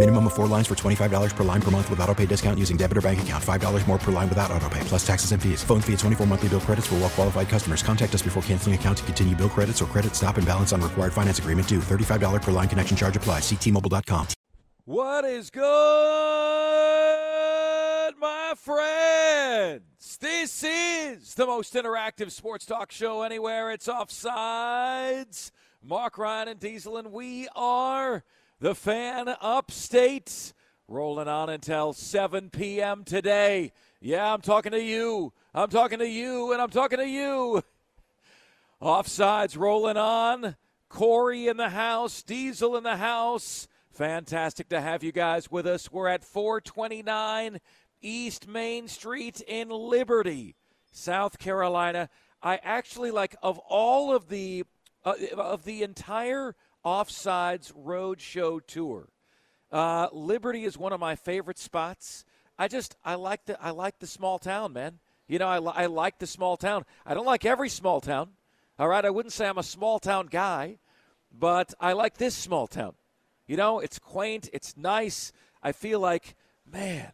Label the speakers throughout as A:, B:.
A: Minimum of four lines for $25 per line per month with auto pay discount using debit or bank account. $5 more per line without auto pay, plus taxes and fees. Phone fee at 24 monthly bill credits for well qualified customers. Contact us before canceling account to continue bill credits or credit stop and balance on required finance agreement due. $35 per line connection charge applies. Ctmobile.com.
B: What is good, my friends? This is the most interactive sports talk show anywhere. It's Offsides. Mark Ryan and Diesel, and we are the fan upstate. Rolling on until 7 p.m. today. Yeah, I'm talking to you. I'm talking to you, and I'm talking to you. Offsides rolling on. Corey in the house, Diesel in the house. Fantastic to have you guys with us. We're at 429 East Main Street in Liberty, South Carolina. I actually like of all of the uh, of the entire Offsides Roadshow tour. Uh, Liberty is one of my favorite spots. I just I like the I like the small town, man. You know, I, I like the small town. I don't like every small town. All right, I wouldn't say I'm a small town guy, but I like this small town. You know, it's quaint, it's nice. I feel like, man,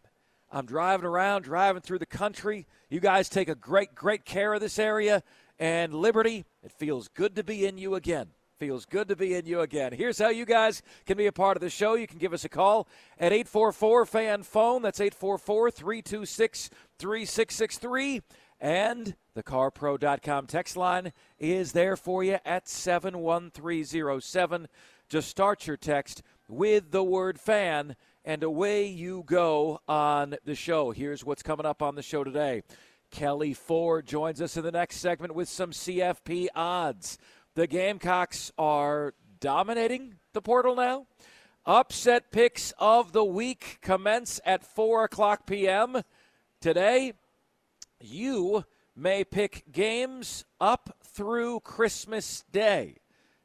B: I'm driving around, driving through the country. You guys take a great, great care of this area. And Liberty, it feels good to be in you again. Feels good to be in you again. Here's how you guys can be a part of the show. You can give us a call at 844 fan phone. That's 844 326 3663. And the carpro.com text line is there for you at 71307. Just start your text with the word fan, and away you go on the show. Here's what's coming up on the show today. Kelley Ford joins us in the next segment with some CFP odds. The Gamecocks are dominating the portal now. Upset picks of the week commence at 4 o'clock p.m. Today, you may pick games up through Christmas Day.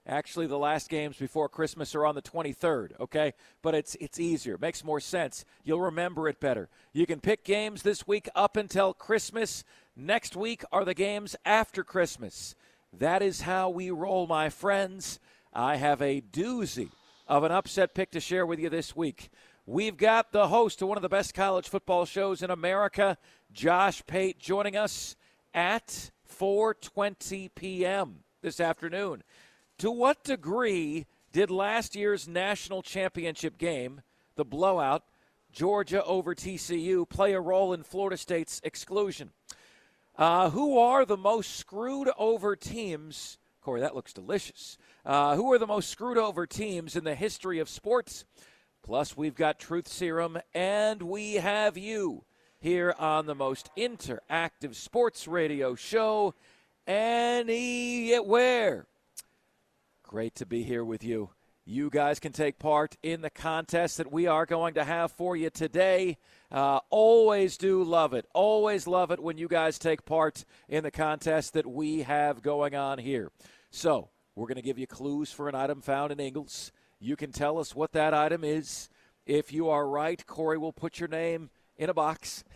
B: Actually, the last games before Christmas are on the 23rd, okay? But it's it's easier. Makes more sense. You'll remember it better. You can pick games this week up until Christmas. Next week are the games after Christmas. That is how we roll, my friends. I have a doozy of an upset pick to share with you this week. We've got the host of one of the best college football shows in America, Josh Pate, joining us at 4:20 p.m. this afternoon. To what degree did last year's national championship game, the blowout, Georgia over TCU, play a role in Florida State's exclusion? Uh, who are the most screwed over teams? Corey, that looks delicious. Uh, who are the most screwed over teams in the history of sports? Plus, we've got Truth Serum, and we have you here on the most interactive sports radio show anywhere. Great to be here with you. You guys can take part in the contest that we are going to have for you today. Uh, always do love it. Always love it when you guys take part in the contest that we have going on here. So, we're going to give you clues for an item found in Ingles. You can tell us what that item is. If you are right, Corey will put your name in a box.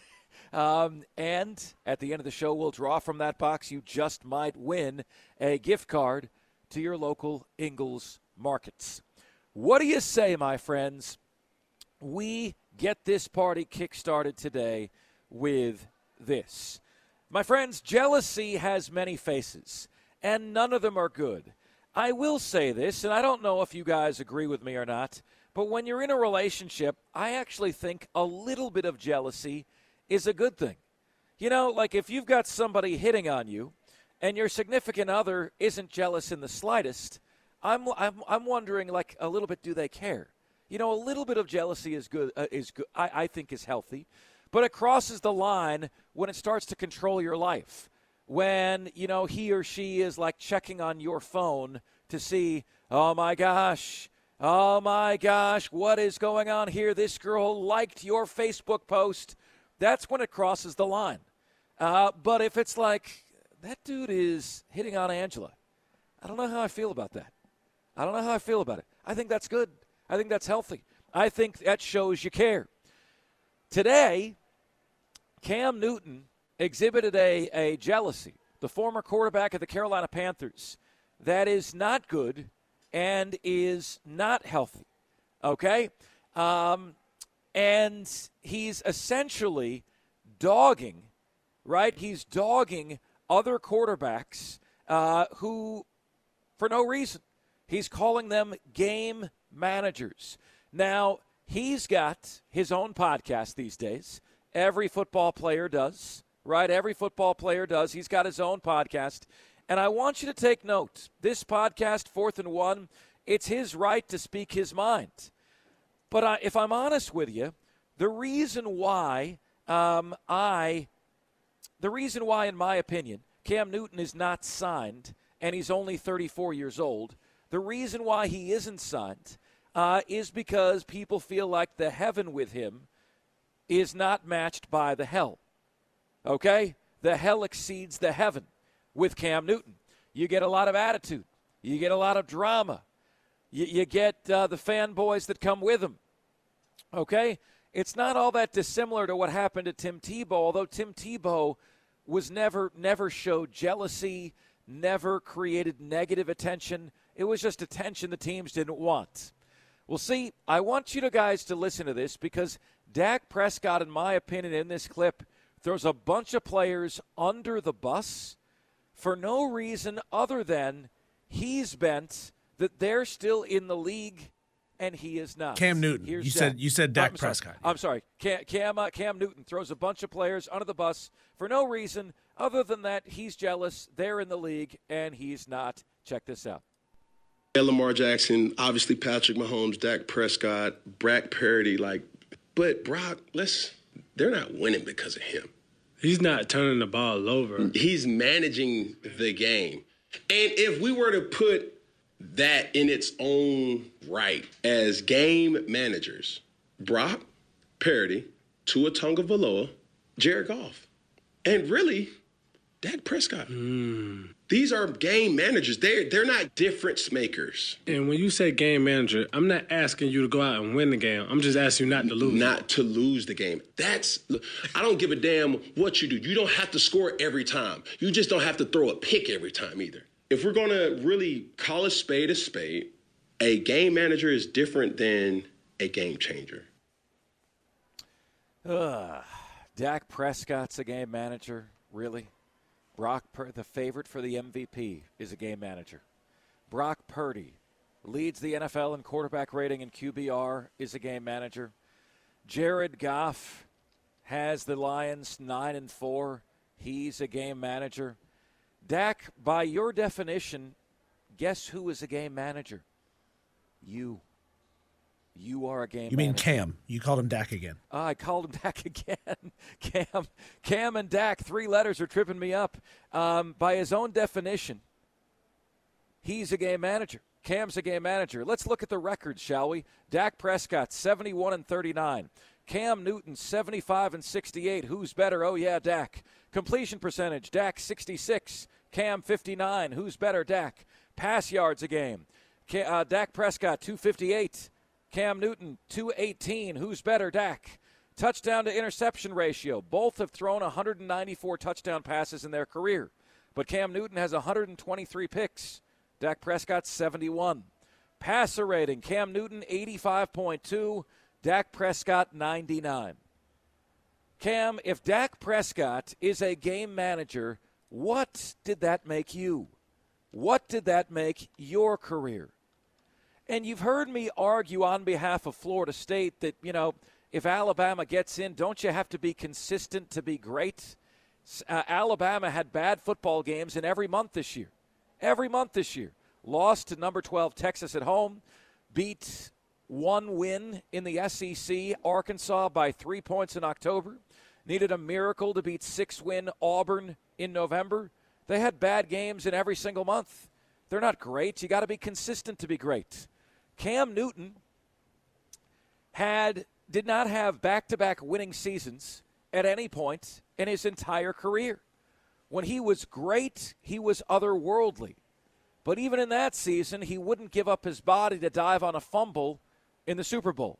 B: Um, and at the end of the show, we'll draw from that box. You just might win a gift card to your local Ingles markets. What do you say, my friends? We get this party kickstarted today with this. My friends, jealousy has many faces, and none of them are good. I will say this, and I don't know if you guys agree with me or not, but when you're in a relationship, I actually think a little bit of jealousy is a good thing. You know, like if you've got somebody hitting on you, and your significant other isn't jealous in the slightest, I'm, I'm, I'm wondering, like, a little bit, do they care? You know, a little bit of jealousy is good. Uh, is good. I, I think is healthy, but it crosses the line when it starts to control your life. When you know he or she is like checking on your phone to see, oh my gosh, oh my gosh, what is going on here? This girl liked your Facebook post. That's when it crosses the line. Uh, but if it's like that dude is hitting on Angela, I don't know how I feel about that. I don't know how I feel about it. I think that's good. I think that's healthy. I think that shows you care. Today, Cam Newton exhibited a, a jealousy, the former quarterback of the Carolina Panthers, that is not good and is not healthy. Okay? Um, and he's essentially dogging, right? He's dogging other quarterbacks uh, who, for no reason, he's calling them game managers. Now, he's got his own podcast these days. Every football player does, right? Every football player does. He's got his own podcast. And I want you to take note. This podcast, Fourth and One, it's his right to speak his mind. But I, if I'm honest with you, the reason why um, I, the reason why, in my opinion, Cam Newton is not signed and he's only 34 years old, the reason why he isn't signed uh, is because people feel like the heaven with him is not matched by the hell. Okay? The hell exceeds the heaven with Cam Newton. You get a lot of attitude, you get a lot of drama, you, you get uh, the fanboys that come with him. Okay? It's not all that dissimilar to what happened to Tim Tebow, although Tim Tebow was never never showed jealousy, never created negative attention. It was just attention the teams didn't want. Well, see, I want you to guys to listen to this because Dak Prescott, in my opinion, in this clip, throws a bunch of players under the bus for no reason other than he's bent that they're still in the league and he is not.
C: Cam Newton.
B: Here's
C: you
B: Dak.
C: said you said Dak
B: I'm sorry.
C: Prescott.
B: I'm sorry. Cam Cam, uh, Cam Newton throws a bunch of players under the bus for no reason other than that he's jealous. They're in the league and he's not. Check this out.
D: Lamar Jackson, obviously Patrick Mahomes, Dak Prescott, Brock Purdy, like, but Brock, let's, they're not winning because of him.
E: He's not turning the ball over.
D: He's managing the game. And if we were to put that in its own right as game managers, Brock Purdy, Tua Tagovailoa, Jared Goff, and really, Dak Prescott. Hmm. These are game managers. They're they're not difference makers.
E: And when you say game manager, I'm not asking you to go out and win the game. I'm just asking you not to lose.
D: Not to lose the game. That's I don't give a damn what you do. You don't have to score every time. You just don't have to throw a pick every time either. If we're gonna really call a spade a spade, a game manager is different than a game changer.
B: Ugh. Dak Prescott's a game manager, really? Brock, Pur- the favorite for the MVP, is a game manager. Brock Purdy leads the NFL in quarterback rating and QBR, is a game manager. Jared Goff has the Lions nine and four. He's a game manager. Dak, by your definition, guess who is a game manager? You. You are a game.
C: You mean
B: manager.
C: Cam? You called him Dak again.
B: Oh, I called him Dak again. Cam, Cam, and Dak. Three letters are tripping me up. Um, by his own definition, he's a game manager. Cam's a game manager. Let's look at the records, shall we? Dak Prescott, 71 and 39. Cam Newton, 75 and 68. Who's better? Oh, yeah, Dak. Completion percentage, Dak, 66. Cam, 59. Who's better? Dak. Pass yards a game. Uh, Dak Prescott, 258. Cam Newton, 218. Who's better? Dak. Touchdown to interception ratio. Both have thrown 194 touchdown passes in their career. But Cam Newton has 123 picks. Dak Prescott, 71. Passer rating. Cam Newton, 85.2. Dak Prescott, 99. Cam, if Dak Prescott is a game manager, what did that make you? What did that make your career? And you've heard me argue on behalf of Florida State that, you know, if Alabama gets in, don't you have to be consistent to be great? Uh, Alabama had bad football games in every month this year. Every month this year. Lost to number 12 Texas at home, beat one win in the SEC, Arkansas by three points in October. Needed a miracle to beat six win Auburn in November. They had bad games in every single month. They're not great. You got to be consistent to be great. Cam Newton had did not have back-to-back winning seasons at any point in his entire career. When he was great, he was otherworldly. But even in that season, he wouldn't give up his body to dive on a fumble in the Super Bowl.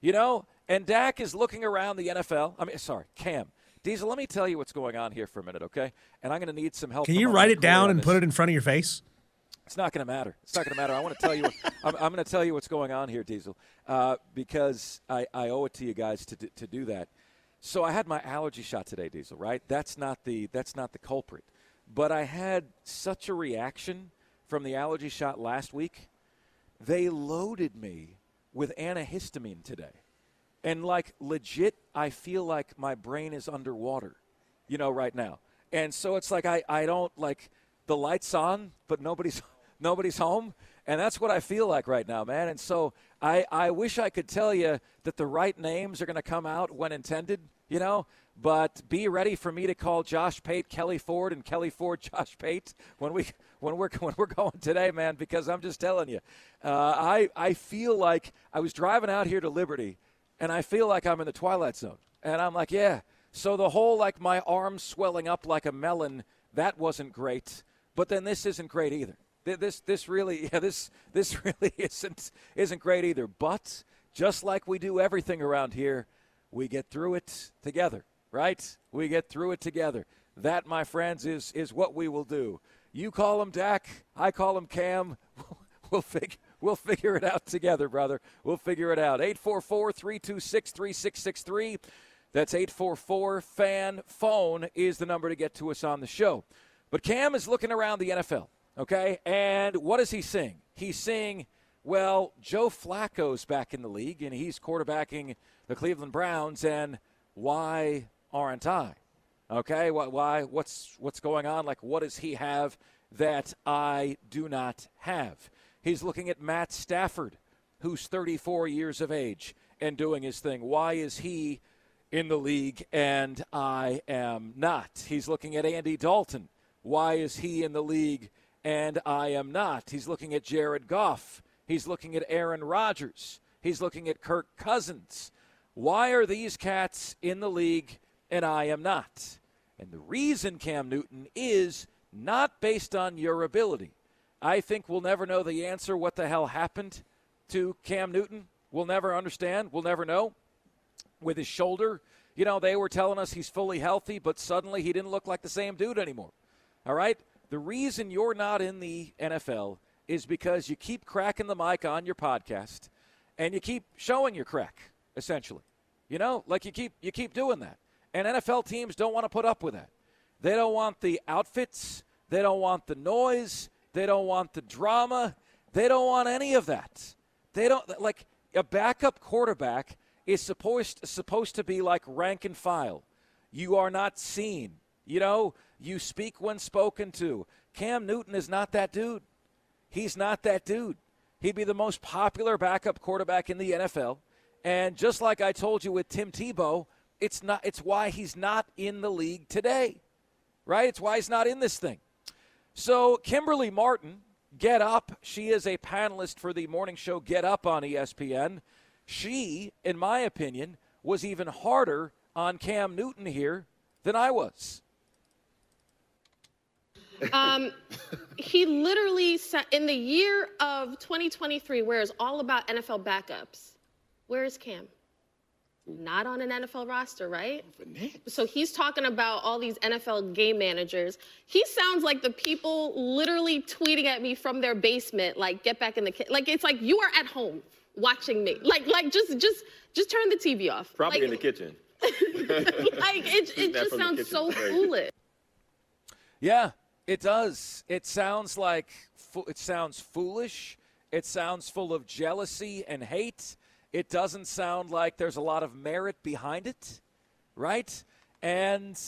B: You know, and Dak is looking around the NFL. I mean, sorry, Cam. Diesel, let me tell you what's going on here for a minute, okay? And I'm going to need some help.
C: Can you write it down and put it in front of your face?
B: It's not going to matter. It's not going to matter. I want to tell you. I'm, I'm going to tell you what's going on here, Diesel, uh, because I, I owe it to you guys to to do that. So I had my allergy shot today, Diesel. Right? That's not the that's not the culprit. But I had such a reaction from the allergy shot last week. They loaded me with antihistamine today, and like legit, I feel like my brain is underwater. You know, right now. And so it's like I, I don't like the lights on, but nobody's nobody's home. And that's what I feel like right now, man. And so I, I wish I could tell you that the right names are going to come out when intended, you know, but be ready for me to call Josh Pate Kelley Ford and Kelley Ford Josh Pate when we when we're when we're going today, man. Because I'm just telling you, uh, I I feel like I was driving out here to Liberty, and I feel like I'm in the twilight zone, and I'm like, yeah. So the whole like my arm swelling up like a melon, that wasn't great. But then this isn't great either. This this really yeah, this this really isn't isn't great either. But just like we do everything around here, we get through it together, right? We get through it together. That, my friends, is is what we will do. You call him Dak, I call him Cam. We'll figure we'll figure it out together, brother. We'll figure it out. 844-326-3663. That's 844 fan phone is the number to get to us on the show. But Cam is looking around the NFL. Okay, and what is he seeing? He's seeing, well, Joe Flacco's back in the league, and he's quarterbacking the Cleveland Browns, and why aren't I? Okay, why? What's what's going on? Like, what does he have that I do not have? He's looking at Matt Stafford, who's 34 years of age and doing his thing. Why is he in the league and I am not? He's looking at Andy Dalton. Why is he in the league and I am not. He's looking at Jared Goff. He's looking at Aaron Rodgers. He's looking at Kirk Cousins. Why are these cats in the league and I am not? And the reason, Cam Newton, is not based on your ability. I think we'll never know the answer what the hell happened to Cam Newton. We'll never understand. We'll never know. With his shoulder, you know, they were telling us he's fully healthy, but suddenly he didn't look like the same dude anymore. All right? The reason you're not in the NFL is because you keep cracking the mic on your podcast and you keep showing your crack, essentially. You know, like you keep you keep doing that. And NFL teams don't want to put up with that. They don't want the outfits, they don't want the noise, they don't want the drama, they don't want any of that. They don't like a backup quarterback is supposed supposed to be like rank and file. You are not seen. You know, you speak when spoken to. Cam Newton is not that dude. He's not that dude. He'd be the most popular backup quarterback in the NFL. And just like I told you with Tim Tebow, it's not it's why he's not in the league today. Right? It's why he's not in this thing. So Kimberly Martin, Get Up, she is a panelist for the morning show Get Up on ESPN. She, in my opinion, was even harder on Cam Newton here than I was.
F: Um, he literally said in the year of 2023, where it's all about NFL backups, where is Cam? Not on an NFL roster, right? So he's talking about all these NFL game managers. He sounds like the people literally tweeting at me from their basement, like, get back in the kitchen. Like, it's like you are at home watching me. Like, like just, just, just turn the TV off.
G: Probably
F: like,
G: in the kitchen.
F: like, it, it just sounds so foolish.
B: Yeah, it does. It sounds like it sounds foolish. It sounds full of jealousy and hate. It doesn't sound like there's a lot of merit behind it, right? And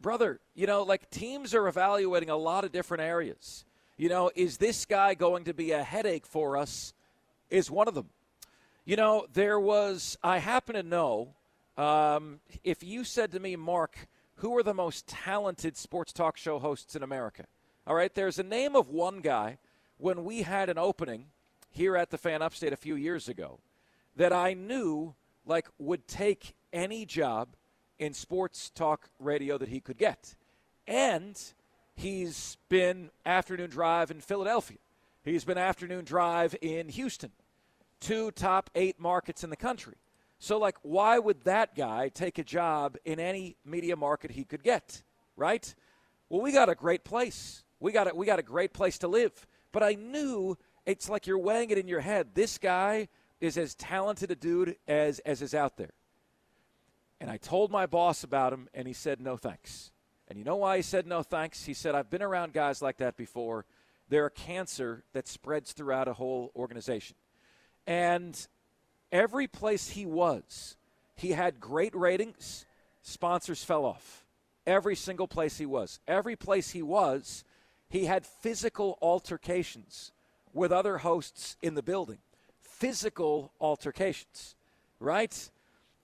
B: brother, you know, like teams are evaluating a lot of different areas. You know, is this guy going to be a headache for us? Is one of them. You know, there was, I happen to know, um, if you said to me, Mark, who are the most talented sports talk show hosts in America? All right, there's a name of one guy when we had an opening here at the Fan Upstate a few years ago that I knew like would take any job in sports talk radio that he could get. And he's been afternoon drive in Philadelphia. He's been afternoon drive in Houston. Two top 8 markets in the country. So like why would that guy take a job in any media market he could get, right? Well, we got a great place. We got a, we got a great place to live. But I knew it's like you're weighing it in your head. This guy is as talented a dude as, as is out there. And I told my boss about him, and he said, no thanks. And you know why he said no thanks? He said, I've been around guys like that before. They're a cancer that spreads throughout a whole organization. And every place he was, he had great ratings, sponsors fell off. Every single place he was. Every place he was, he had physical altercations with other hosts in the building physical altercations, right?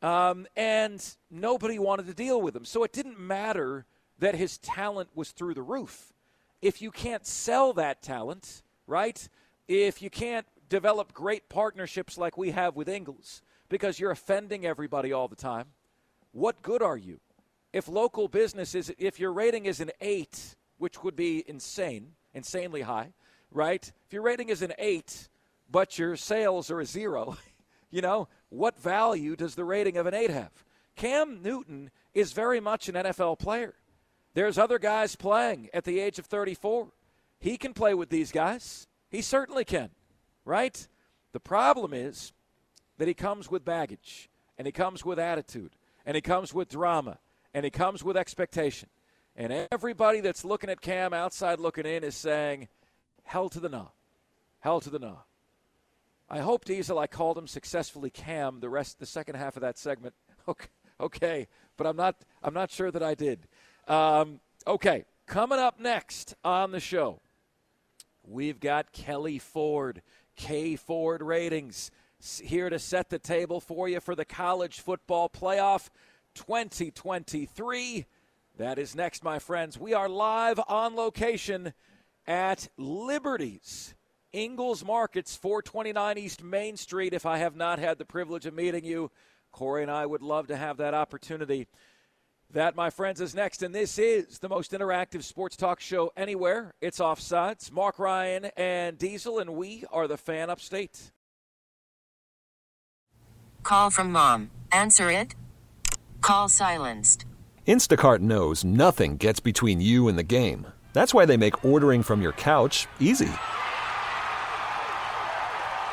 B: Um, and nobody wanted to deal with him. So it didn't matter that his talent was through the roof. If you can't sell that talent, right? If you can't develop great partnerships like we have with Ingles because you're offending everybody all the time, what good are you? If local business is, if your rating is an eight, which would be insane, insanely high, right? If your rating is an eight, but your sales are a zero, you know, what value does the rating of an eight have? Cam Newton is very much an NFL player. There's other guys playing at the age of 34. He can play with these guys. He certainly can, right? The problem is that he comes with baggage, and he comes with attitude, and he comes with drama, and he comes with expectation. And everybody that's looking at Cam outside looking in is saying, hell to the no. Hell to the no. I hope Diesel I called him successfully Cam the rest the second half of that segment. Okay, okay, but I'm not I'm not sure that I did. Um, okay, coming up next on the show, we've got Kelley Ford, K Ford ratings here to set the table for you for the college football playoff 2023. That is next, my friends. We are live on location at Liberty's Ingles Markets, 429 East Main Street. If I have not had the privilege of meeting you, Corey and I would love to have that opportunity. That, my friends, is next, and this is the most interactive sports talk show anywhere. It's Offsides. Mark Ryan and Diesel, and we are the fan upstate.
H: Call from mom. Answer it. Call silenced.
I: Instacart knows nothing gets between you and the game. That's why they make ordering from your couch easy.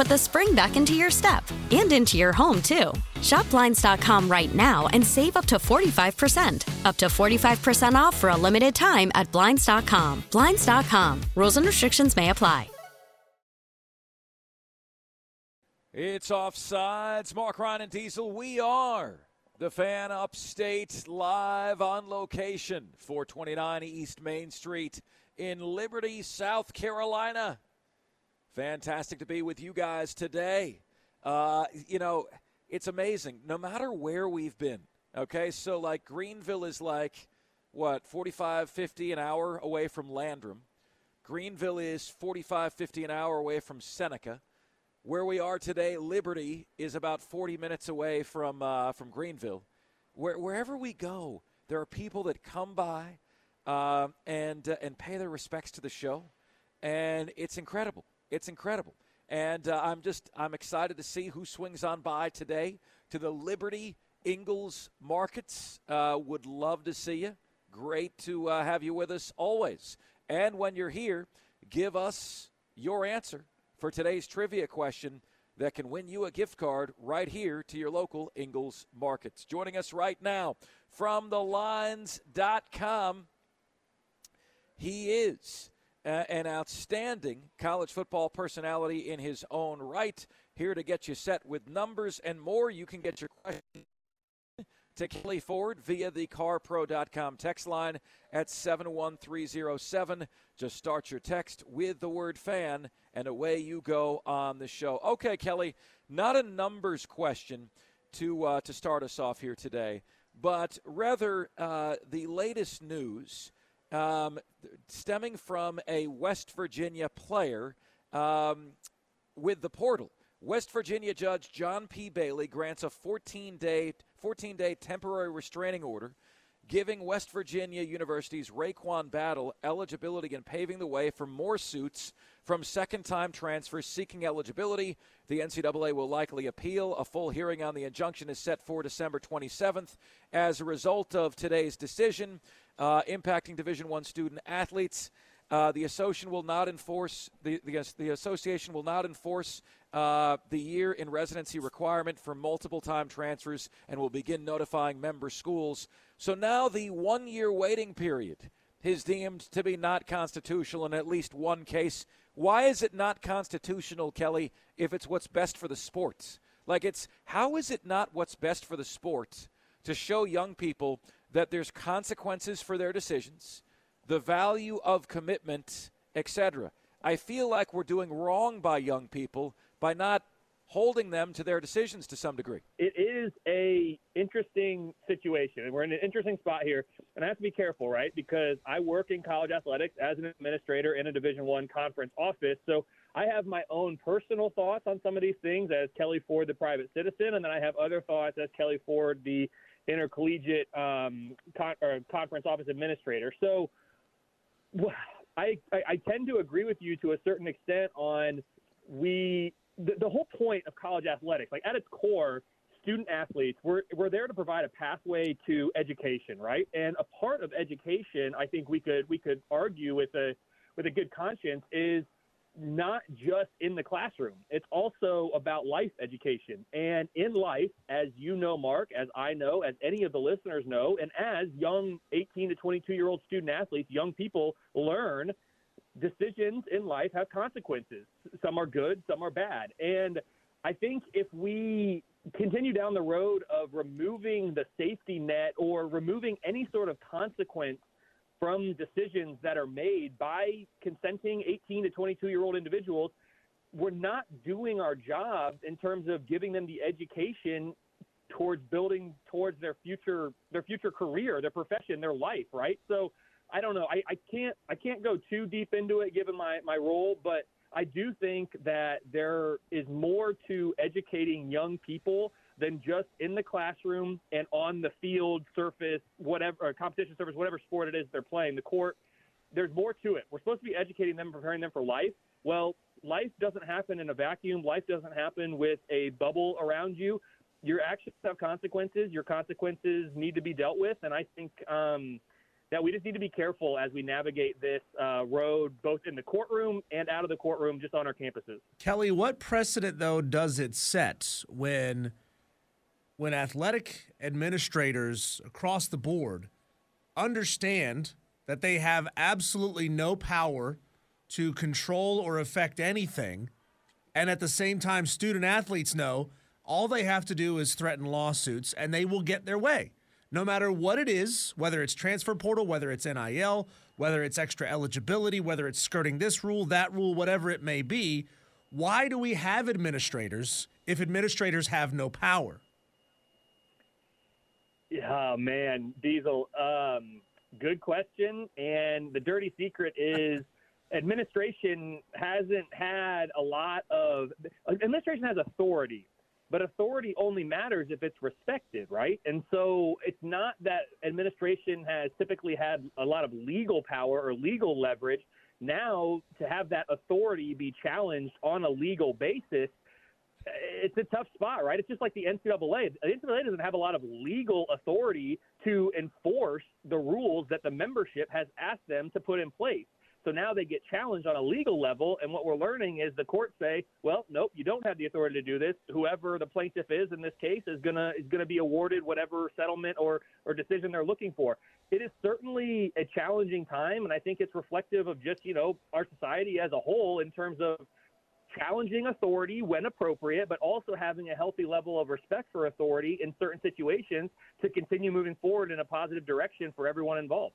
G: put the spring back into your step and into your home, too. Shop Blinds.com right now and save up to 45%. Up to 45% off for a limited time at Blinds.com. Blinds.com. Rules and restrictions may apply.
B: It's offsides. Mark Ryan and Diesel, we are the fan upstate live on location, 429 East Main Street in Liberty, South Carolina. Fantastic to be with you guys today. Uh, you know, it's amazing. No matter where we've been, okay, so like Greenville is like, what, 45, 50 an hour away from Landrum. Greenville is 45, 50 an hour away from Seneca. Where we are today, Liberty is about 40 minutes away from uh, from Greenville. Where, wherever we go, there are people that come by uh, and and pay their respects to the show, and it's incredible. It's incredible, and uh, I'm just I'm excited to see who swings on by today to the Liberty Ingles markets. Uh, would love to see you. Great to uh, have you with us always. And when you're here, give us your answer for today's trivia question that can win you a gift card right here to your local Ingles Markets. Joining us right now from thelines.com, he is uh, an outstanding college football personality in his own right. Here to get you set with numbers and more. You can get your question to Kelley Ford via the carpro.com text line at 71307. Just start your text with the word fan, and away you go on the show. Okay, Kelley, not a numbers question to, uh, to start us off here today, but rather uh, the latest news um, stemming from a West Virginia player um, with the portal. West Virginia Judge John P. Bailey grants a 14 day 14 day temporary restraining order giving West Virginia University's RaeQuan Battle eligibility and paving the way for more suits from second time transfers seeking eligibility. The NCAA will likely appeal. A full hearing on the injunction is set for December 27th. As a result of today's decision, uh, impacting Division One student athletes, uh, the association will not enforce the, the, the association will not enforce uh, the year in residency requirement for multiple time transfers and will begin notifying member schools. So now the one year waiting period is deemed to be not constitutional in at least one case. Why is it not constitutional, Kelley, if it's what's best for the sports? Like, it's how is it not what's best for the sports to show young people that there's consequences for their decisions? The value of commitment, etc. I feel like we're doing wrong by young people by not holding them to their decisions to some degree.
J: It is a interesting situation, and we're in an interesting spot here. And I have to be careful, right? Because I work in college athletics as an administrator in a Division One conference office, so I have my own personal thoughts on some of these things as Kelley Ford, the private citizen, and then I have other thoughts as Kelley Ford, the intercollegiate um, con- conference office administrator. So well, I, I, I tend to agree with you to a certain extent on we the, the whole point of college athletics, like at its core, student athletes, we're, we're there to provide a pathway to education, right? And a part of education, I think we could we could argue with a with a good conscience is not just in the classroom. It's also about life education. And in life, as you know, Mark, as I know, as any of the listeners know, and as young 18 to 22 year old student athletes, young people learn decisions in life have consequences. Some are good, some are bad. And I think if we continue down the road of removing the safety net or removing any sort of consequence from decisions that are made by consenting 18 to 22 year old individuals, we're not doing our job in terms of giving them the education towards building towards their future their future career, their profession, their life, right? So I don't know. I, I can't I can't go too deep into it given my, my role, but I do think that there is more to educating young people than just in the classroom and on the field, surface, whatever, competition surface, whatever sport it is they're playing, the court. There's more to it. We're supposed to be educating them, preparing them for life. Well, life doesn't happen in a vacuum. Life doesn't happen with a bubble around you. Your actions have consequences. Your consequences need to be dealt with. And I think um, that we just need to be careful as we navigate this uh, road, both in the courtroom and out of the courtroom, just on our campuses.
C: Kelley, what precedent, though, does it set when – when athletic administrators across the board understand that they have absolutely no power to control or affect anything And at the same time, student athletes know all they have to do is threaten lawsuits and they will get their way. No matter what it is, whether it's transfer portal, whether it's NIL, whether it's extra eligibility, whether it's skirting this rule, that rule, whatever it may be, why do we have administrators if administrators have no power?
J: Yeah, man, Diesel. Um, good question. And the dirty secret is administration hasn't had a lot of administration has authority, but authority only matters if it's respected, right? And so it's not that administration has typically had a lot of legal power or legal leverage. Now, to have that authority be challenged on a legal basis it's a tough spot, right? It's just like the NCAA. The NCAA doesn't have a lot of legal authority to enforce the rules that the membership has asked them to put in place. So now they get challenged on a legal level, and what we're learning is the courts say, "Well, nope, you don't have the authority to do this. Whoever the plaintiff is in this case is gonna is gonna be awarded whatever settlement or or decision they're looking for." It is certainly a challenging time, and I think it's reflective of just you know our society as a whole in terms of challenging authority when appropriate, but also having a healthy level of respect for authority in certain situations to continue moving forward in a positive direction for everyone involved.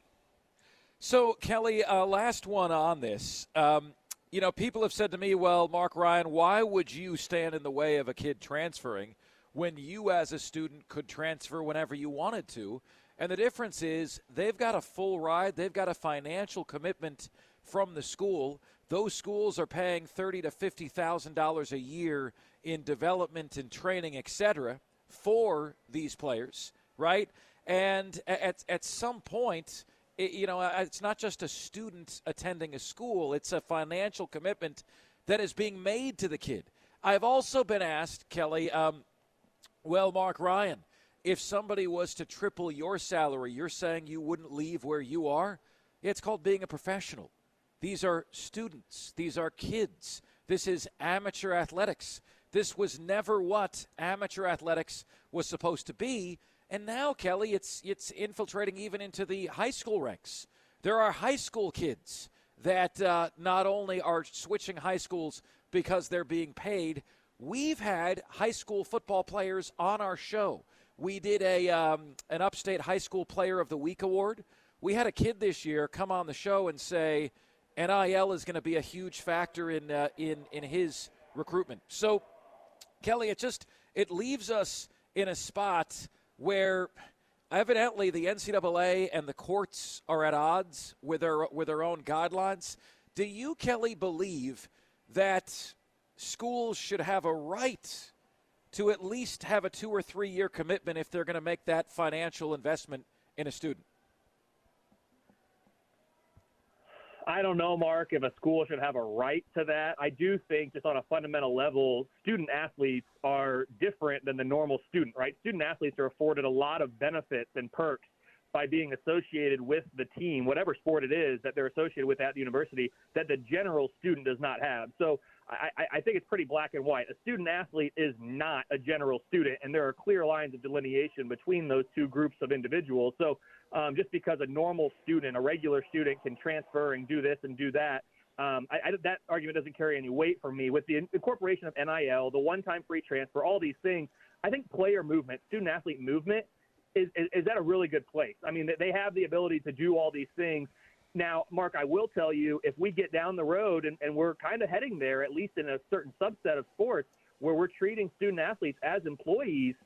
B: So, Kelley, uh, last one on this. Um, you know, people have said to me, well, Mark Ryan, why would you stand in the way of a kid transferring when you, as a student, could transfer whenever you wanted to? And the difference is they've got a full ride, they've got a financial commitment from the school those schools are paying thirty to fifty thousand dollars a year in development and training, etc., for these players, right? And at at some point, it, you know, it's not just a student attending a school; it's a financial commitment that is being made to the kid. I've also been asked, Kelley. Um, well, Mark Ryan, if somebody was to triple your salary, you're saying you wouldn't leave where you are? It's called being a professional. These are students, these are kids. This is amateur athletics. This was never what amateur athletics was supposed to be. And now, Kelley, it's, it's infiltrating even into the high school ranks. There are high school kids that uh, not only are switching high schools because they're being paid, we've had high school football players on our show. We did a um, an upstate high school player of the week award. We had a kid this year come on the show and say, NIL is going to be a huge factor in uh, in in his recruitment. So, Kelley, it just it leaves us in a spot where evidently the NCAA and the courts are at odds with their with their own guidelines. Do you, Kelley, believe that schools should have a right to at least have a two or three year commitment if they're going to make that financial investment in a student?
J: I don't know, Mark, if a school should have a right to that. I do think, just on a fundamental level, student athletes are different than the normal student, right? Student athletes are afforded a lot of benefits and perks by being associated with the team, whatever sport it is that they're associated with at the university, that the general student does not have. So I, I think it's pretty black and white. A student athlete is not a general student, and there are clear lines of delineation between those two groups of individuals. So um, just because a normal student, a regular student, can transfer and do this and do that. Um, I, I, that argument doesn't carry any weight for me. With the incorporation of NIL, the one-time free transfer, all these things, I think player movement, student athlete movement, is, is, is at a really good place. I mean, they have the ability to do all these things. Now, Mark, I will tell you, if we get down the road and, and we're kind of heading there, at least in a certain subset of sports, where we're treating student athletes as employees –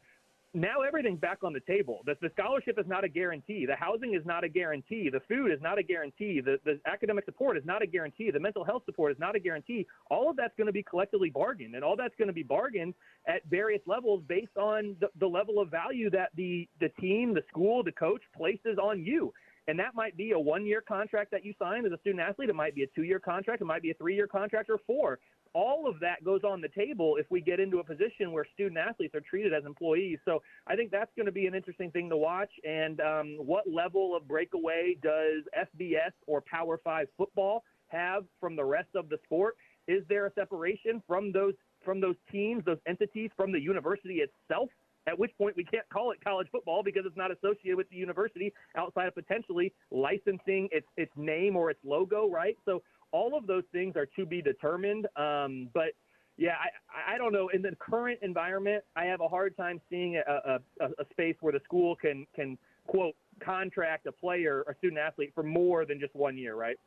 J: now everything's back on the table. The, the, scholarship is not a guarantee. The housing is not a guarantee. The food is not a guarantee. The, the academic support is not a guarantee. The mental health support is not a guarantee. All of that's going to be collectively bargained, and all that's going to be bargained at various levels based on the, the level of value that the, the team, the school, the coach places on you. And that might be a one year contract that you sign as a student athlete. It might be a two year contract. It might be a three year contract or four all of that goes on the table if we get into a position where student athletes are treated as employees. So I think that's going to be an interesting thing to watch. And um, what level of breakaway does FBS or Power Five football have from the rest of the sport? Is there a separation from those from those teams, those entities, from the university itself? At which point we can't call it college football because it's not associated with the university outside of potentially licensing its its name or its logo, right? So all of those things are to be determined. Um, but Yeah, I, I don't know. In the current environment, I have a hard time seeing a, a, a space where the school can can quote contract a player or student athlete for more than just one year, right?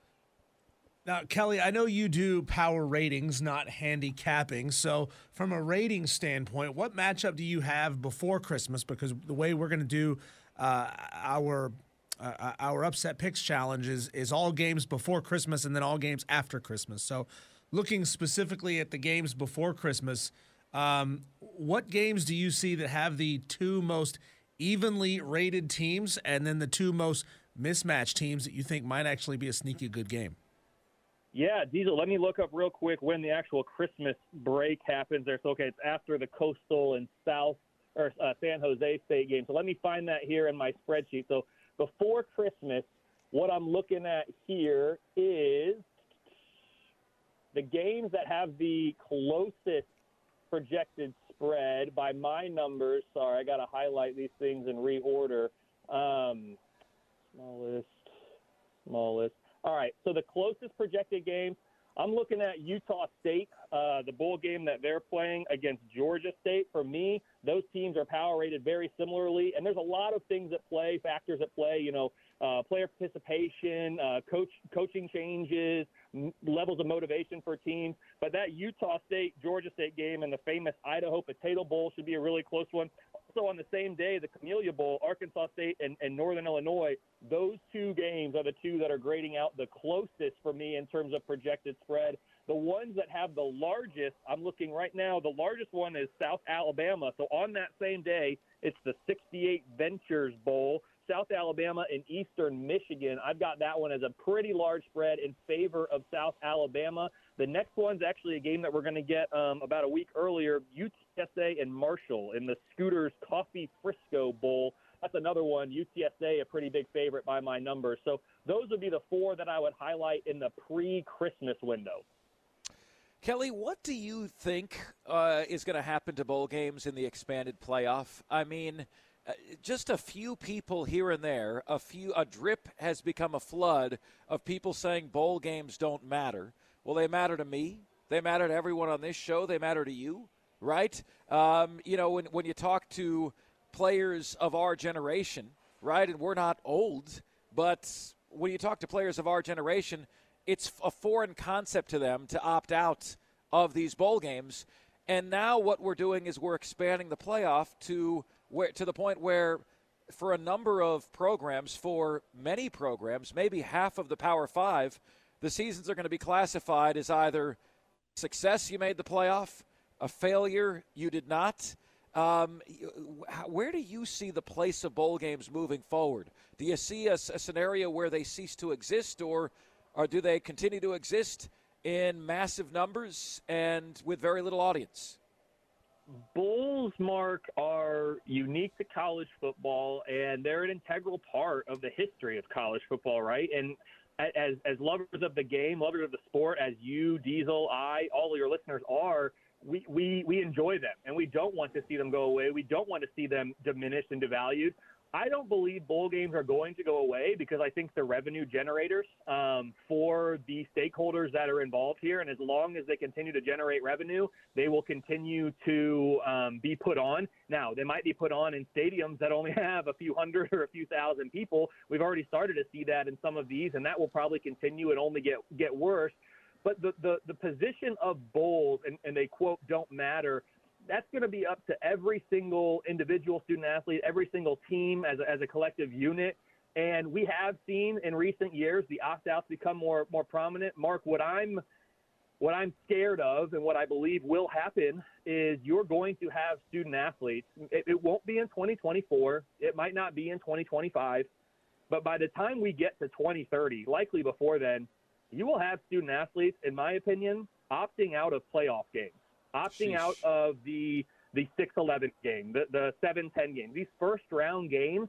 C: Now, Kelley, I know you do power ratings, not handicapping. So, from a rating standpoint, what matchup do you have before Christmas? Because the way we're going to do uh, our uh, our upset picks challenge is, is all games before Christmas and then all games after Christmas. So, looking specifically at the games before Christmas, um, what games do you see that have the two most evenly rated teams and then the two most mismatched teams that you think might actually be a sneaky good game?
J: Yeah, Diesel, let me look up real quick when the actual Christmas break happens there. So, okay, it's after the Coastal and South or uh, San Jose State game. So let me find that here in my spreadsheet. So before Christmas, what I'm looking at here is the games that have the closest projected spread by my numbers. Sorry, I got to highlight these things in reorder. Um, smallest, smallest. All right, so the closest projected game, I'm looking at Utah State, uh, the bowl game that they're playing against Georgia State. For me, those teams are power rated very similarly, and there's a lot of things at play, factors at play. You know, uh, player participation, uh, coach coaching changes, m- levels of motivation for teams. But that Utah State Georgia State game and the famous Idaho Potato Bowl should be a really close one. Also on the same day, the Camellia Bowl, Arkansas State and, and Northern Illinois. Those two games are the two that are grading out the closest for me in terms of projected spread. The ones that have the largest, I'm looking right now, the largest one is South Alabama. So on that same day, it's the 68 Ventures Bowl. South Alabama and Eastern Michigan. I've got that one as a pretty large spread in favor of South Alabama. The next one's actually a game that we're going to get um, about a week earlier UTSA and Marshall in the Scooters Coffee Frisco Bowl. That's another one. UTSA, a pretty big favorite by my numbers. So those would be the four that I would highlight in the pre Christmas window.
B: Kelley, what do you think uh, is going to happen to bowl games in the expanded playoff? I mean, uh, just a few people here and there, a few, a drip has become a flood of people saying bowl games don't matter. Well, they matter to me. They matter to everyone on this show. They matter to you, right? Um, you know, when when you talk to players of our generation, right, and we're not old, but when you talk to players of our generation, it's a foreign concept to them to opt out of these bowl games. And now what we're doing is we're expanding the playoff to where to the point where for a number of programs, for many programs, maybe half of the Power 5, the seasons are going to be classified as either success you made the playoff, a failure you did not. Um, where do you see the place of bowl games moving forward? Do you see a, a scenario where they cease to exist, or, or do they continue to exist in massive numbers and with very little audience?
J: Bulls, Mark, are unique to college football, and they're an integral part of the history of college football, right? And as as lovers of the game, lovers of the sport, as you, Diesel, I, all of your listeners are, we, we, we enjoy them, and we don't want to see them go away. We don't want to see them diminished and devalued. I don't believe bowl games are going to go away because I think they're revenue generators um, for the stakeholders that are involved here. And as long as they continue to generate revenue, they will continue to um, be put on. Now, they might be put on in stadiums that only have a few hundred or a few thousand people. We've already started to see that in some of these, and that will probably continue and only get get worse. But the, the, the position of bowls, and, and they quote, don't matter, that's going to be up to every single individual student athlete, every single team as a, as a collective unit. And we have seen in recent years the opt outs become more more prominent. Mark, what I'm what I'm scared of and what I believe will happen is you're going to have student athletes. It, it won't be in 2024. It might not be in 2025. But by the time we get to 2030, likely before then, you will have student athletes, in my opinion, opting out of playoff games opting Sheesh. out of the the 6-11 game, the, the 7-10 game. These first round games,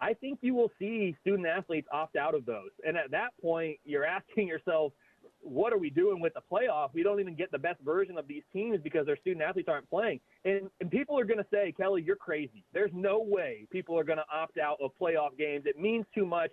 J: I think you will see student athletes opt out of those. And at that point, you're asking yourself, what are we doing with the playoff? We don't even get the best version of these teams because their student athletes aren't playing. And, and people are going to say, Kelley, you're crazy. There's no way people are going to opt out of playoff games. It means too much.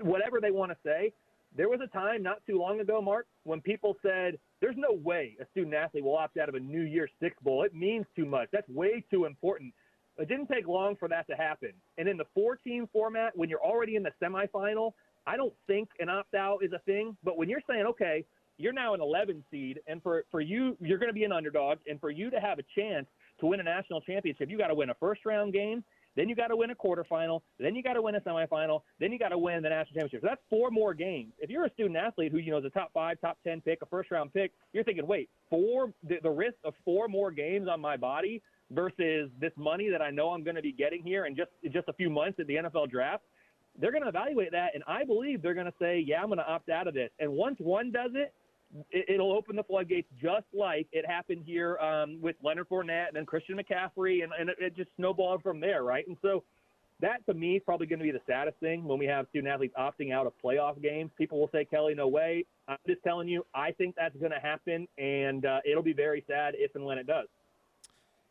J: Whatever they want to say, There was a time not too long ago, Mark, when people said, there's no way a student athlete will opt out of a New Year's Six Bowl. It means too much. That's way too important. It didn't take long for that to happen. And in the four team format, when you're already in the semifinal, I don't think an opt out is a thing. But when you're saying, okay, you're now an 11 seed, and for, for you, you're going to be an underdog, and for you to have a chance to win a national championship, you got to win a first round game, then you got to win a quarterfinal, then you got to win a semifinal, then you got to win the national championship. So that's four more games. If you're a student athlete who you know is a top five, top ten pick, a first round pick, you're thinking, wait, four the, the risk of four more games on my body versus this money that I know I'm going to be getting here in just in just a few months at the NFL draft. They're going to evaluate that, and I believe they're going to say, "Yeah, I'm going to opt out of this." And once one does it, it, will open the floodgates just like it happened here um, with Leonard Fournette and then Christian McCaffrey, and, and it, just snowballed from there, right? And so that to me is probably going to be the saddest thing when we have student athletes opting out of playoff games. People will say, Kelley, no way. I'm just telling you, I think that's going to happen, and uh, it'll be very sad if and when it does.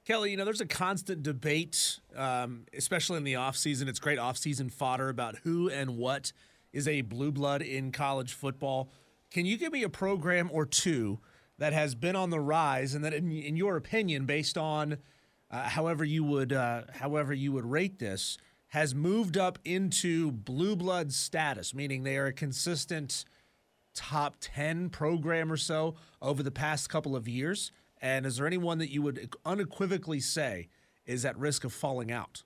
C: Kelley, you know, there's a constant debate, um, especially in the offseason. It's great offseason fodder about who and what is a blue blood in college football. Can you give me a program or two that has been on the rise, and that, in, in your opinion, based on uh, however you would uh, however you would rate this, has moved up into blue blood status, meaning they are a consistent top ten program or so over the past couple of years? And is there anyone that you would unequivocally say is at risk of falling out?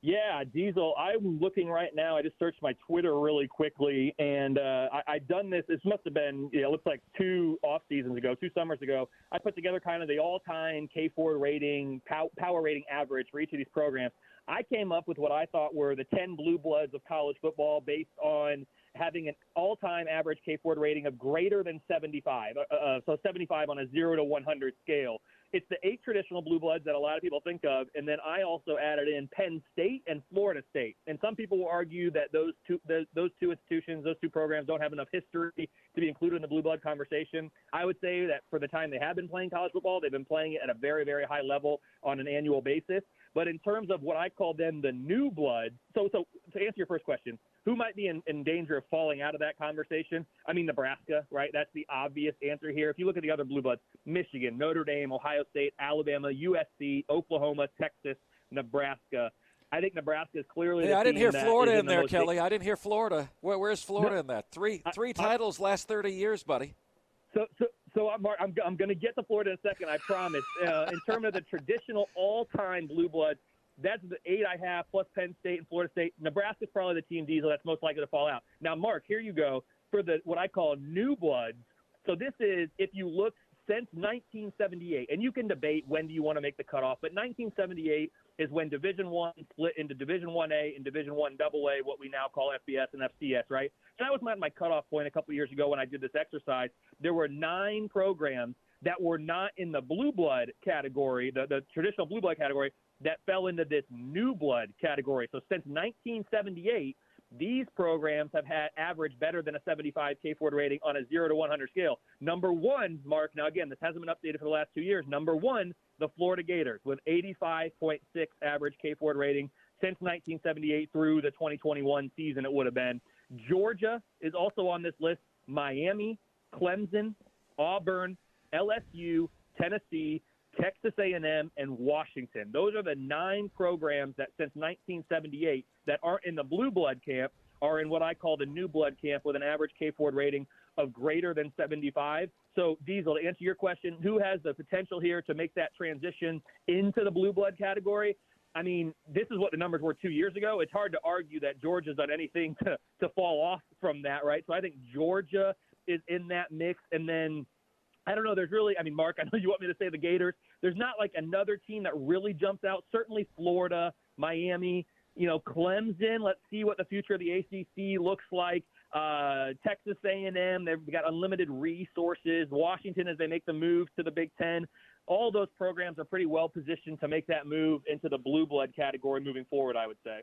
J: Yeah, Diesel. I'm looking right now. I just searched my Twitter really quickly, and uh, I, done this. This must have been, you know, it looks like two off seasons ago, two summers ago. I put together kind of the all-time K Ford rating, pow, power rating average for each of these programs. I came up with what I thought were the 10 blue bloods of college football based on having an all-time average K Ford rating of greater than 75. Uh, uh, so 75 on a zero to 100 scale it's the eight traditional blue bloods that a lot of people think of, and then I also added in Penn State and Florida State. And some people will argue that those two the, those two institutions, those two programs, don't have enough history to be included in the blue blood conversation. I would say that for the time they have been playing college football, they've been playing it at a very very high level on an annual basis. But in terms of what I call them the new blood, so so to answer your first question, who might be in, in danger of falling out of that conversation? I mean, Nebraska, right? That's the obvious answer here. If you look at the other blue bloods, Michigan, Notre Dame, Ohio State, Alabama, USC, Oklahoma, Texas, Nebraska. I think Nebraska is clearly.
B: Yeah, I didn't hear Florida in,
J: in the
B: there, Kelley. I didn't hear Florida. Where, where's Florida
J: no,
B: in that? Three three
J: I,
B: titles
J: I,
B: last thirty years, buddy.
J: So, so, so I'm, I'm, I'm going to get to Florida in a second. I promise. Uh, in terms of the traditional all-time blue bloods, that's the eight I have plus Penn State and Florida State. Nebraska's probably the team diesel that's most likely to fall out. Now, Mark, here you go for the what I call new bloods. So this is if you look since 1978, and you can debate when do you want to make the cutoff, but 1978 is when Division One split into Division One A and Division One Double A, what we now call FBS and FCS, right? So that was my, my cutoff point a couple years ago when I did this exercise. There were nine programs that were not in the blue blood category, the, the traditional blue blood category, that fell into this new blood category. So since 1978, these programs have had average better than a 75 K Ford rating on a 0 to 100 scale. Number one, Mark, now again, this hasn't been updated for the last two years. Number one, the Florida Gators with 85.6 average K Ford rating since 1978 through the 2021 season, it would have been. Georgia is also on this list. Miami, Clemson, Auburn, LSU, Tennessee, Texas A&M, and Washington. Those are the nine programs that since 1978 that aren't in the blue blood camp are in what I call the new blood camp with an average K Ford rating of greater than 75. So, Diesel, to answer your question, who has the potential here to make that transition into the blue blood category? I mean, this is what the numbers were two years ago. It's hard to argue that Georgia's done anything to, to fall off from that, right? So I think Georgia is in that mix. And then I don't know. There's really, I mean, Mark, I know you want me to say the Gators. There's not like another team that really jumps out. Certainly Florida, Miami, you know, Clemson. Let's see what the future of the ACC looks like. Uh, Texas A&M, they've got unlimited resources. Washington, as they make the move to the Big Ten, all those programs are pretty well positioned to make that move into the blue blood category moving forward. I would say.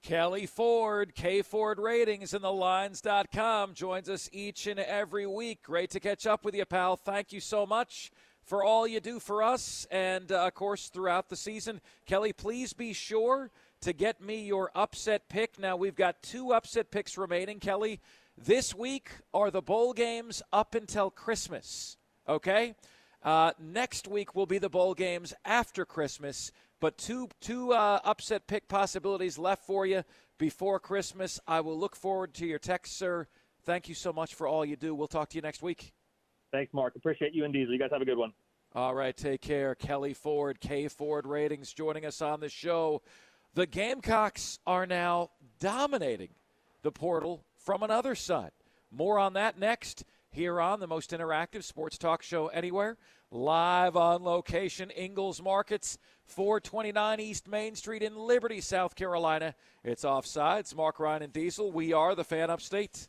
B: Kelley Ford, K Ford Ratings and the Lines.com joins us each and every week. Great to catch up with you, pal. Thank you so much for all you do for us and, uh, of course, throughout the season. Kelley, please be sure to get me your upset pick. Now, we've got two upset picks remaining. Kelley, This week are the bowl games up until Christmas. Okay? Uh, next week will be the bowl games after Christmas, but two two uh, upset pick possibilities left for you before Christmas. I will look forward to your text, sir. Thank you so much for all you do. We'll talk to you next week.
J: Thanks, Mark. Appreciate you and Diesel. You guys have a good one.
B: All right, take care. Kelley Ford, K Ford Ratings, joining us on the show. The Gamecocks are now dominating the portal from another side. More on that next here on the most interactive sports talk show anywhere. Live on location, Ingles Markets, 429 East Main Street in Liberty, South Carolina. It's offsides. Mark Ryan and Diesel. We are the fan upstate.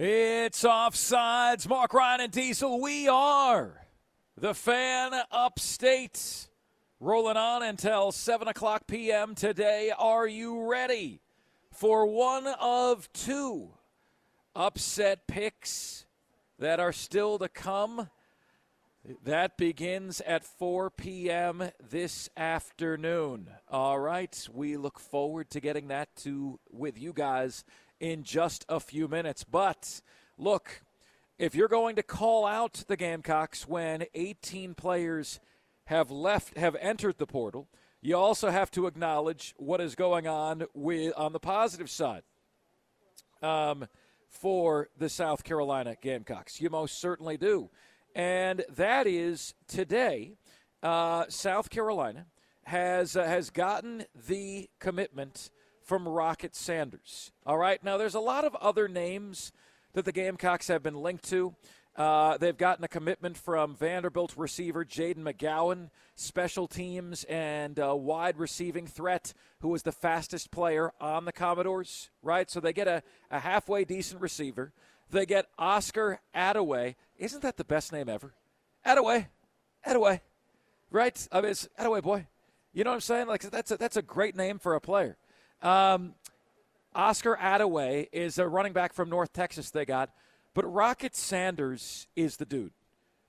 B: It's offsides. Mark Ryan and Diesel. We are the fan upstate. Rolling on until 7 o'clock p.m. today. Are you ready for one of two upset picks that are still to come? That begins at 4 p.m. this afternoon. All right. We look forward to getting that to with you guys in just a few minutes. But look, if you're going to call out the Gamecocks when 18 players have left, have entered the portal, you also have to acknowledge what is going on with on the positive side um, for the South Carolina Gamecocks. You most certainly do, and that is today. Uh, South Carolina has uh, has gotten the commitment from Rocket Sanders. All right. Now, there's a lot of other names that the Gamecocks have been linked to. Uh, they've gotten a commitment from Vanderbilt receiver Jayden McGowan, special teams and uh, wide receiving threat, who was the fastest player on the Commodores, right? So they get a, a halfway decent receiver. They get Oscar Adaway. Isn't that the best name ever? Adaway. Adaway. Right? I mean, it's Adaway boy. You know what I'm saying? Like, that's a, that's a great name for a player. Um, Oscar Adaway is a running back from North Texas they got, but Rocket Sanders is the dude.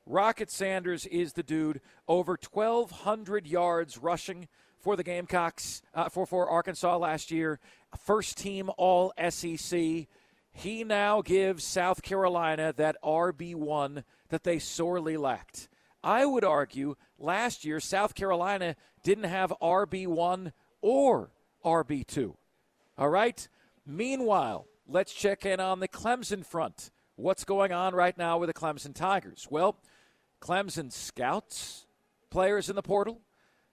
B: Rocket Sanders is the dude. Over 1,200 yards rushing for the Gamecocks uh, for for Arkansas last year. First team All SEC. He now gives South Carolina that RB one that they sorely lacked. I would argue last year South Carolina didn't have RB one or RB2. All right? Meanwhile, let's check in on the Clemson front. What's going on right now with the Clemson Tigers? Well, Clemson scouts players in the portal.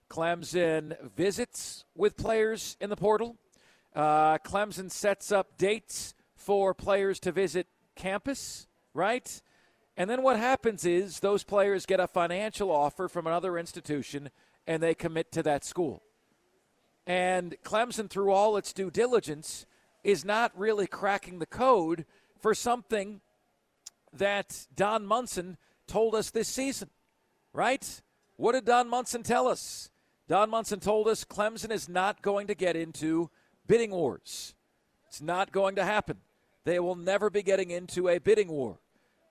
B: Clemson visits with players in the portal. Uh, Clemson sets up dates for players to visit campus, right? And then what happens is those players get a financial offer from another institution and they commit to that school. And Clemson, through all its due diligence, is not really cracking the code for something that Don Munson told us this season, right? What did Don Munson tell us? Don Munson told us Clemson is not going to get into bidding wars. It's not going to happen. They will never be getting into a bidding war.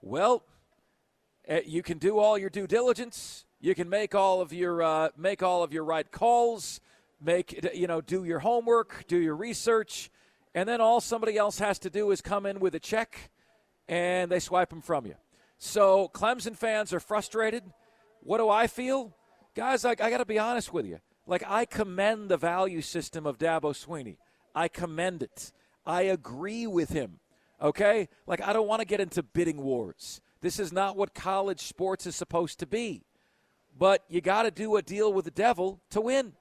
B: Well, eh, you can do all your due diligence. You can make all of your uh, make all of your right calls make you know do your homework do your research and then all somebody else has to do is come in with a check and they swipe them from you so clemson fans are frustrated what do i feel guys, I, I got to be honest with you. Like, I commend the value system of Dabo Swinney. I commend it. I agree with him. Okay? Like, I don't want to get into bidding wars. This is not what college sports is supposed to be. But you got to do a deal with the devil to win.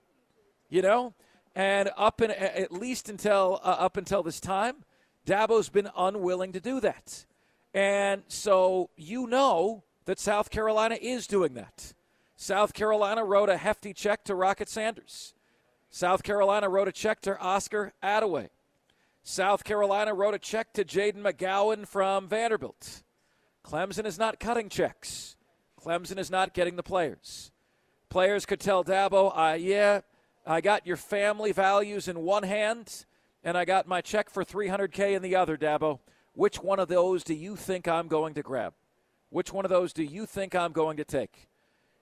B: You know? And up in, at least until uh, up until this time, Dabo's been unwilling to do that. And so you know that South Carolina is doing that. South Carolina wrote a hefty check to Rocket Sanders. South Carolina wrote a check to Oscar Adaway. South Carolina wrote a check to Jayden McGowan from Vanderbilt. Clemson is not cutting checks. Clemson is not getting the players. Players could tell Dabo, uh, yeah, I got your family values in one hand, and I got my check for 300K in the other, Dabo. Which one of those do you think I'm going to grab? Which one of those do you think I'm going to take?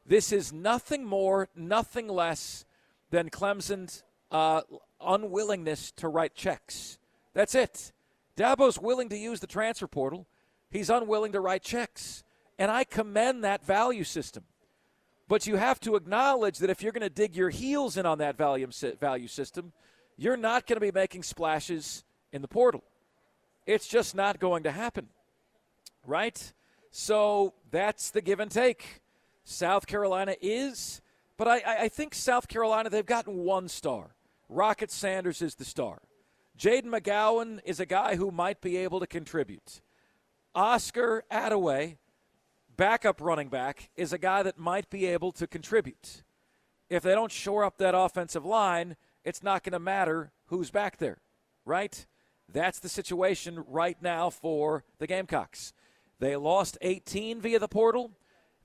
B: This is nothing more, nothing less than Clemson's uh, unwillingness to write checks. That's it. Dabo's willing to use the transfer portal. He's unwilling to write checks. And I commend that value system. But you have to acknowledge that if you're going to dig your heels in on that value, value system, you're not going to be making splashes in the portal. It's just not going to happen. Right? So that's the give and take. South Carolina is, but I, I think South Carolina, they've gotten one star. Rocket Sanders is the star. Jayden McGowan is a guy who might be able to contribute. Oscar Adaway, backup running back, is a guy that might be able to contribute. If they don't shore up that offensive line, it's not going to matter who's back there, right? That's the situation right now for the Gamecocks. They lost 18 via the portal.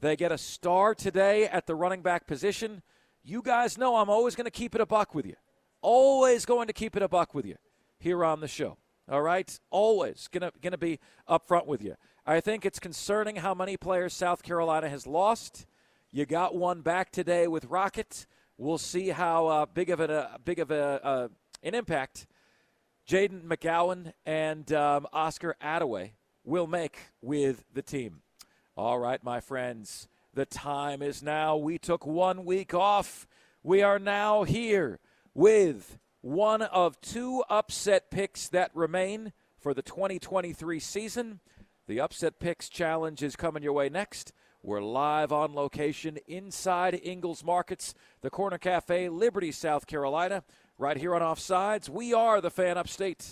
B: They get a star today at the running back position. You guys know I'm always going to keep it a buck with you. Always going to keep it a buck with you here on the show. All right? Always going to going to be upfront with you. I think it's concerning how many players South Carolina has lost. You got one back today with Rocket. We'll see how uh, big of a uh, big of a uh, an impact Jayden McGowan and um, Oscar Adaway will make with the team. All right, my friends, the time is now. We took one week off. We are now here with one of two upset picks that remain for the 2023 season. The Upset Picks Challenge is coming your way next. We're live on location inside Ingles Markets, the Corner Cafe, Liberty, South Carolina. Right here on Offsides, we are the fan upstate.